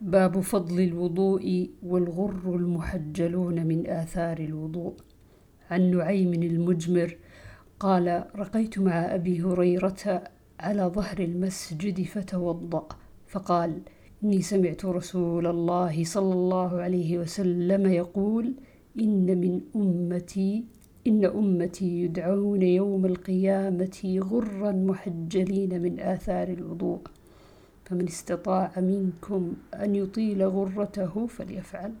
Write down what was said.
باب فضل الوضوء والغر المحجلون من آثار الوضوء. عن نعيم المجمر قال رقيت مع أبي هريرة على ظهر المسجد فتوضأ فقال إني سمعت رسول الله صلى الله عليه وسلم يقول إن من أمتي إن أمتي يدعون يوم القيامة غرا محجلين من آثار الوضوء. فمن استطاع منكم أن يطيل غرته فليفعل.